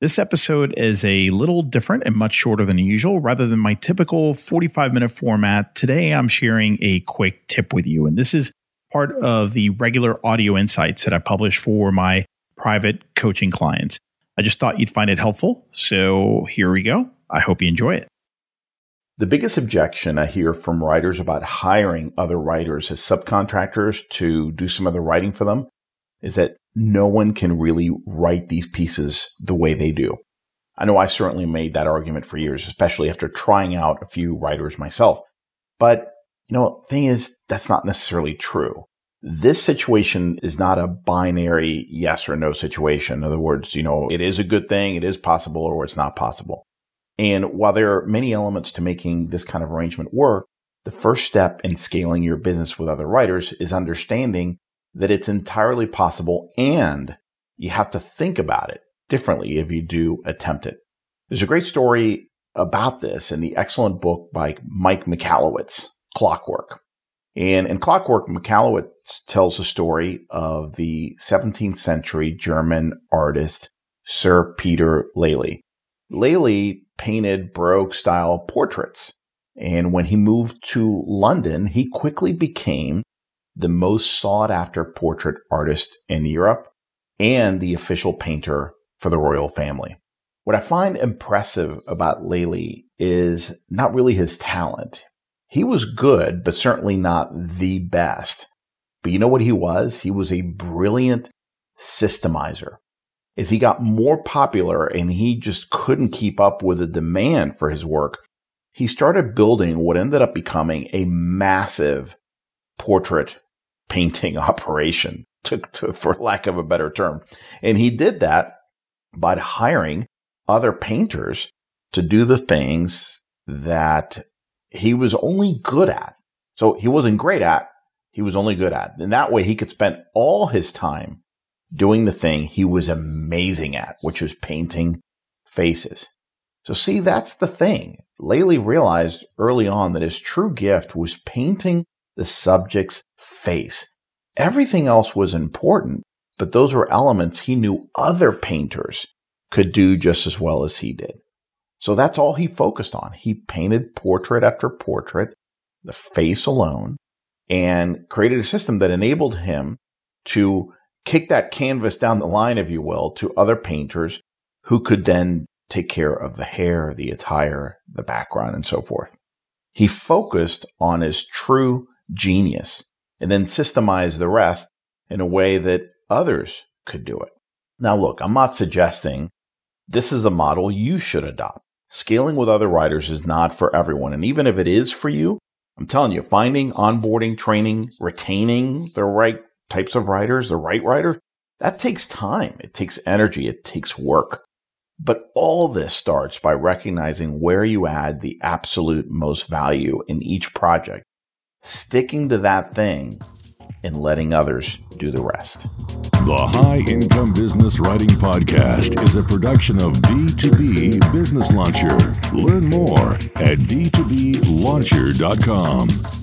This episode is a little different and much shorter than usual. Rather than my typical 45 minute format, today I'm sharing a quick tip with you. And this is part of the regular audio insights that I publish for my private coaching clients. I just thought you'd find it helpful. So here we go. I hope you enjoy it. The biggest objection I hear from writers about hiring other writers as subcontractors to do some of the writing for them is that no one can really write these pieces the way they do. I know I certainly made that argument for years, especially after trying out a few writers myself. But, you know, thing is, that's not necessarily true. This situation is not a binary yes or no situation. In other words, you know, it is a good thing, it is possible, or it's not possible. And while there are many elements to making this kind of arrangement work, the first step in scaling your business with other writers is understanding that it's entirely possible and you have to think about it differently if you do attempt it. There's a great story about this in the excellent book by Mike Michalowicz, Clockwork. And in Clockwork, Michalowicz tells the story of the 17th century German artist Sir Peter Lely. Lely painted Baroque style portraits. And when he moved to London, he quickly became the most sought after portrait artist in Europe and the official painter for the royal family. What I find impressive about Lely is not really his talent. He was good, but certainly not the best. But you know what he was? He was a brilliant systemizer. As he got more popular and he just couldn't keep up with the demand for his work, he started building what ended up becoming a massive portrait painting operation, to, to, for lack of a better term. And he did that by hiring other painters to do the things that he was only good at. So he wasn't great at, he was only good at. And that way he could spend all his time doing the thing he was amazing at, which was painting faces. So see, that's the thing. Lely realized early on that his true gift was painting the subject's face. Everything else was important, but those were elements he knew other painters could do just as well as he did. So that's all he focused on. He painted portrait after portrait, the face alone, and created a system that enabled him to kick that canvas down the line, if you will, to other painters who could then take care of the hair, the attire, the background, and so forth. He focused on his true genius and then systemize the rest in a way that others could do it. Now, look, I'm not suggesting this is a model you should adopt. Scaling with other writers is not for everyone. And even if it is for you, I'm telling you, finding, onboarding, training, retaining the right types of writers, the right writer, that takes time. It takes energy. It takes work. But all this starts by recognizing where you add the absolute most value in each project sticking to that thing and letting others do the rest. The High Income Business Writing Podcast is a production of B2B Business Launcher. Learn more at b2blauncher.com.